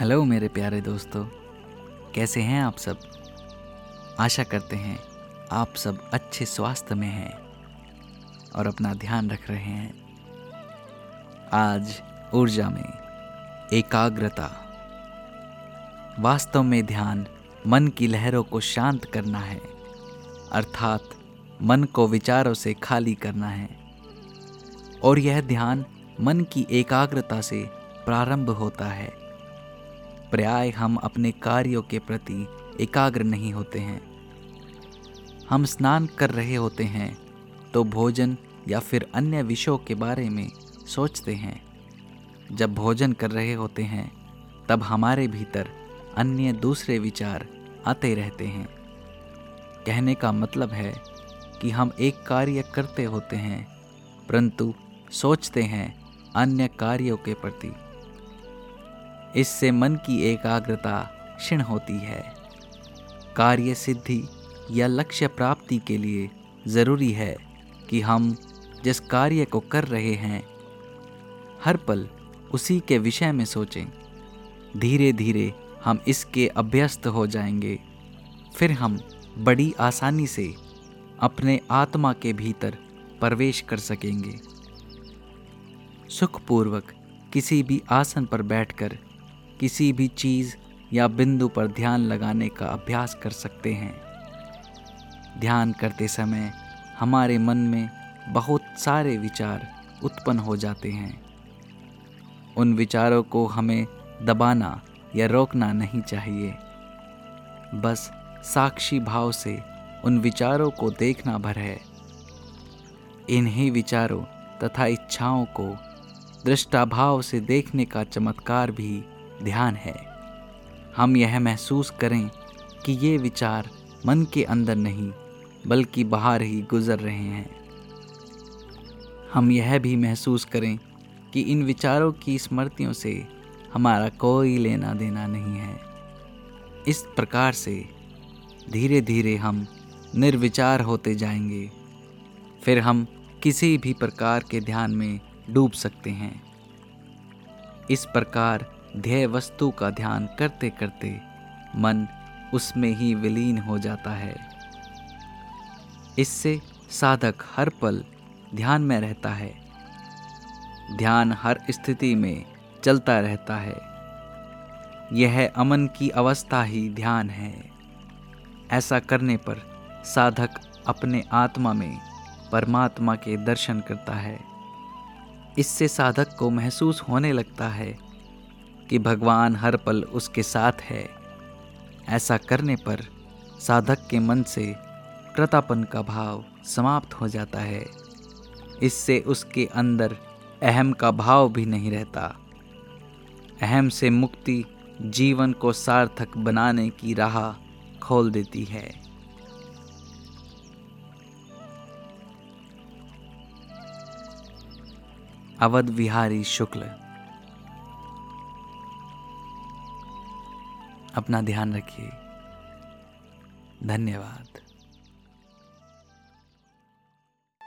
Hello मेरे प्यारे दोस्तों, कैसे हैं आप सब? आशा करते हैं आप सब अच्छे स्वास्थ्य में हैं और अपना ध्यान रख रहे हैं। आज ऊर्जा में एकाग्रता। वास्तव में ध्यान मन की लहरों को शांत करना है, अर्थात मन को विचारों से खाली करना है। और यह ध्यान मन की एकाग्रता से प्रारंभ होता है। प्राय हम अपने कार्यों के प्रति एकाग्र नहीं होते हैं। हम स्नान कर रहे होते हैं तो भोजन या फिर अन्य विषयों के बारे में सोचते हैं। जब भोजन कर रहे होते हैं, तब हमारे भीतर अन्य दूसरे विचार आते रहते हैं। कहने का मतलब है कि हम एक कार्य करते होते हैं, परंतु सोचते हैं अन्य कार्यों के प्रति। इससे मन की एकाग्रता क्षीण होती है। कार्य सिद्धि या लक्ष्य प्राप्ति के लिए ज़रूरी है कि हम जिस कार्य को कर रहे हैं, हर पल उसी के विषय में सोचें। धीरे धीरे हम इसके अभ्यस्त हो जाएँगे। फिर हम बड़ी आसानी से अपने आत्मा के भीतर प्रवेश कर सकेंगे। सुखपूर्वक किसी भी आसन पर बैठकर किसी भी चीज़ या बिंदु पर ध्यान लगाने का अभ्यास कर सकते हैं। ध्यान करते समय हमारे मन में बहुत सारे विचार उत्पन्न हो जाते हैं। उन विचारों को हमें दबाना या रोकना नहीं चाहिए। बस साक्षी भाव से उन विचारों को देखना भर है। इन्हीं विचारों तथा इच्छाओं को दृष्टाभाव से देखने का चमत्कार भी ध्यान है। हम यह महसूस करें कि ये विचार मन के अंदर नहीं, बल्कि बाहर ही गुजर रहे हैं। हम यह भी महसूस करें कि इन विचारों की स्मृतियों से हमारा कोई लेना देना नहीं है। इस प्रकार से धीरे धीरे हम निर्विचार होते जाएँगे। फिर हम किसी भी प्रकार के ध्यान में डूब सकते हैं। इस प्रकार ध्येय वस्तु का ध्यान करते करते मन उसमें ही विलीन हो जाता है। इससे साधक हर पल ध्यान में रहता है। ध्यान हर स्थिति में चलता रहता है। यह अमन की अवस्था ही ध्यान है। ऐसा करने पर साधक अपने आत्मा में परमात्मा के दर्शन करता है। इससे साधक को महसूस होने लगता है कि भगवान हर पल उसके साथ है। ऐसा करने पर साधक के मन से कृतापन का भाव समाप्त हो जाता है। इससे उसके अंदर अहम का भाव भी नहीं रहता। अहम से मुक्ति जीवन को सार्थक बनाने की राह खोल देती है। अवध विहारी शुक्ल अपना ध्यान रखिए। धन्यवाद।